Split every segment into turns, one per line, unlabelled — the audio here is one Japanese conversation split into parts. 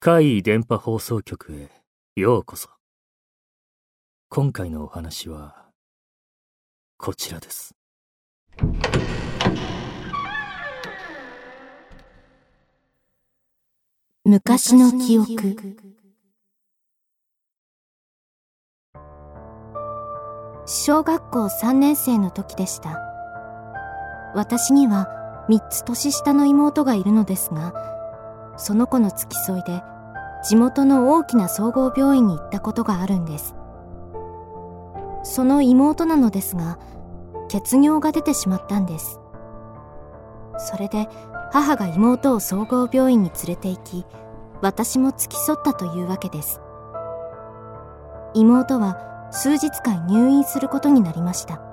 怪異電波放送局へようこそ。今回のお話は、こちらです。
昔の記憶小学校3年生の時でした私には3つ年下の妹がいるのですがその子の付き添いで地元の大きな総合病院に行ったことがあるんです。その妹なのですが血尿が出てしまったんです。それで母が妹を総合病院に連れて行き私も付き添ったというわけです。妹は数日間入院することになりました。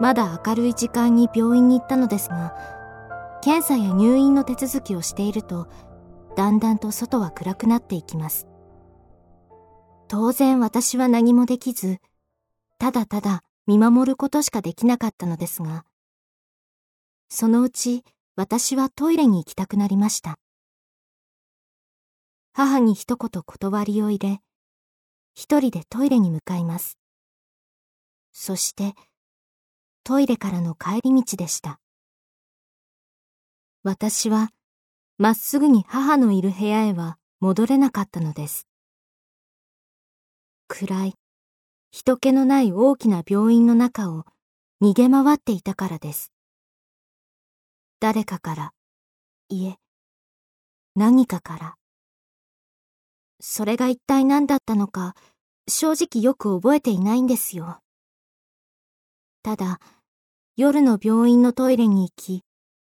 まだ明るい時間に病院に行ったのですが検査や入院の手続きをしているとだんだんと外は暗くなっていきます当然私は何もできずただただ見守ることしかできなかったのですがそのうち私はトイレに行きたくなりました。母に一言断りを入れ、一人でトイレに向かいます。そして、トイレからの帰り道でした。私は、まっすぐに母のいる部屋へは戻れなかったのです。暗い、人気のない大きな病院の中を逃げ回っていたからです。誰かから、いえ、何かから。それが一体何だったのか、正直よく覚えていないんですよ。ただ、夜の病院のトイレに行き、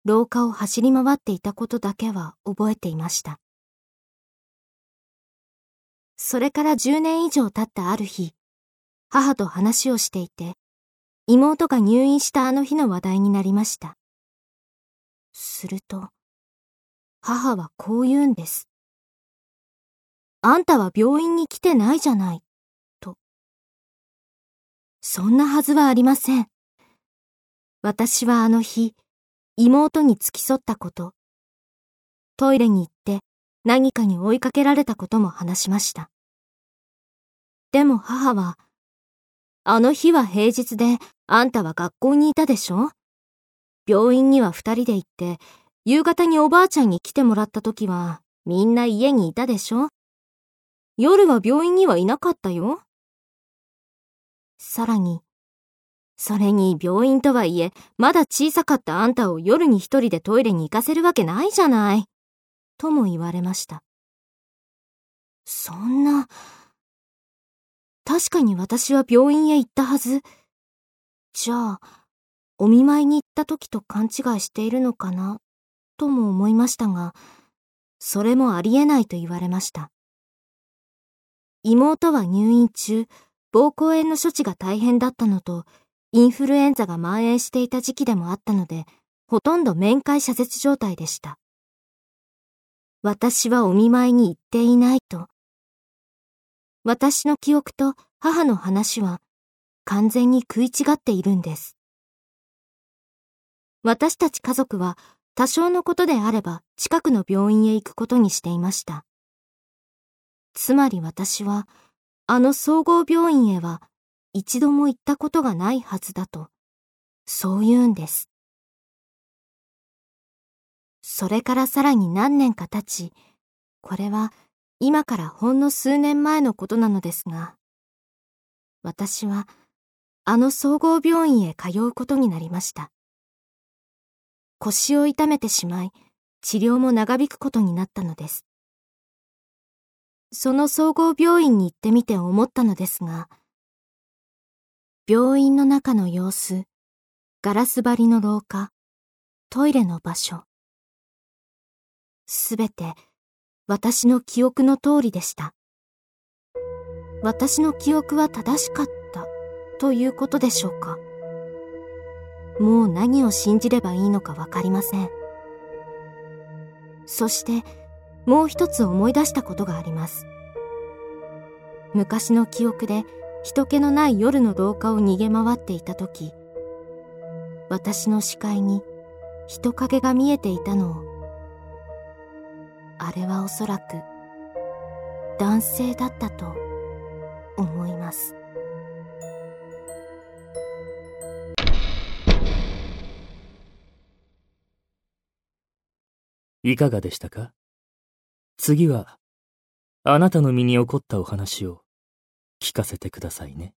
廊下を走り回っていたことだけは覚えていました。それから10年以上経ったある日、母と話をしていて、妹が入院したあの日の話題になりました。すると、母はこう言うんです。あんたは病院に来てないじゃない、と。そんなはずはありません。私はあの日、妹に付き添ったこと、トイレに行って何かに追いかけられたことも話しました。でも母は、あの日は平日であんたは学校にいたでしょ？病院には二人で行って、夕方におばあちゃんに来てもらった時は、みんな家にいたでしょ？夜は病院にはいなかったよ。さらに、それに病院とはいえ、まだ小さかったあんたを夜に一人でトイレに行かせるわけないじゃない。とも言われました。そんな、確かに私は病院へ行ったはず。じゃあ、お見舞いに行った時と勘違いしているのかな、とも思いましたが、それもありえないと言われました。妹は入院中、膀胱炎の処置が大変だったのと、インフルエンザが蔓延していた時期でもあったので、ほとんど面会謝絶状態でした。私はお見舞いに行っていないと。私の記憶と母の話は完全に食い違っているんです。私たち家族は多少のことであれば近くの病院へ行くことにしていました。つまり私は、あの総合病院へは一度も行ったことがないはずだと、そう言うんです。それからさらに何年か経ち、これは今からほんの数年前のことなのですが、私はあの総合病院へ通うことになりました。腰を痛めてしまい、治療も長引くことになったのです。その総合病院に行ってみて思ったのですが、病院の中の様子、ガラス張りの廊下、トイレの場所、すべて私の記憶の通りでした。私の記憶は正しかったということでしょうか。もう何を信じればいいのかわかりません。そしてもう一つ思い出したことがあります。昔の記憶で人気のない夜の廊下を逃げ回っていた時、私の視界に人影が見えていたのを、あれはおそらく男性だったと思います。
いかがでしたか？次は、あなたの身に起こったお話を。聞かせてくださいね。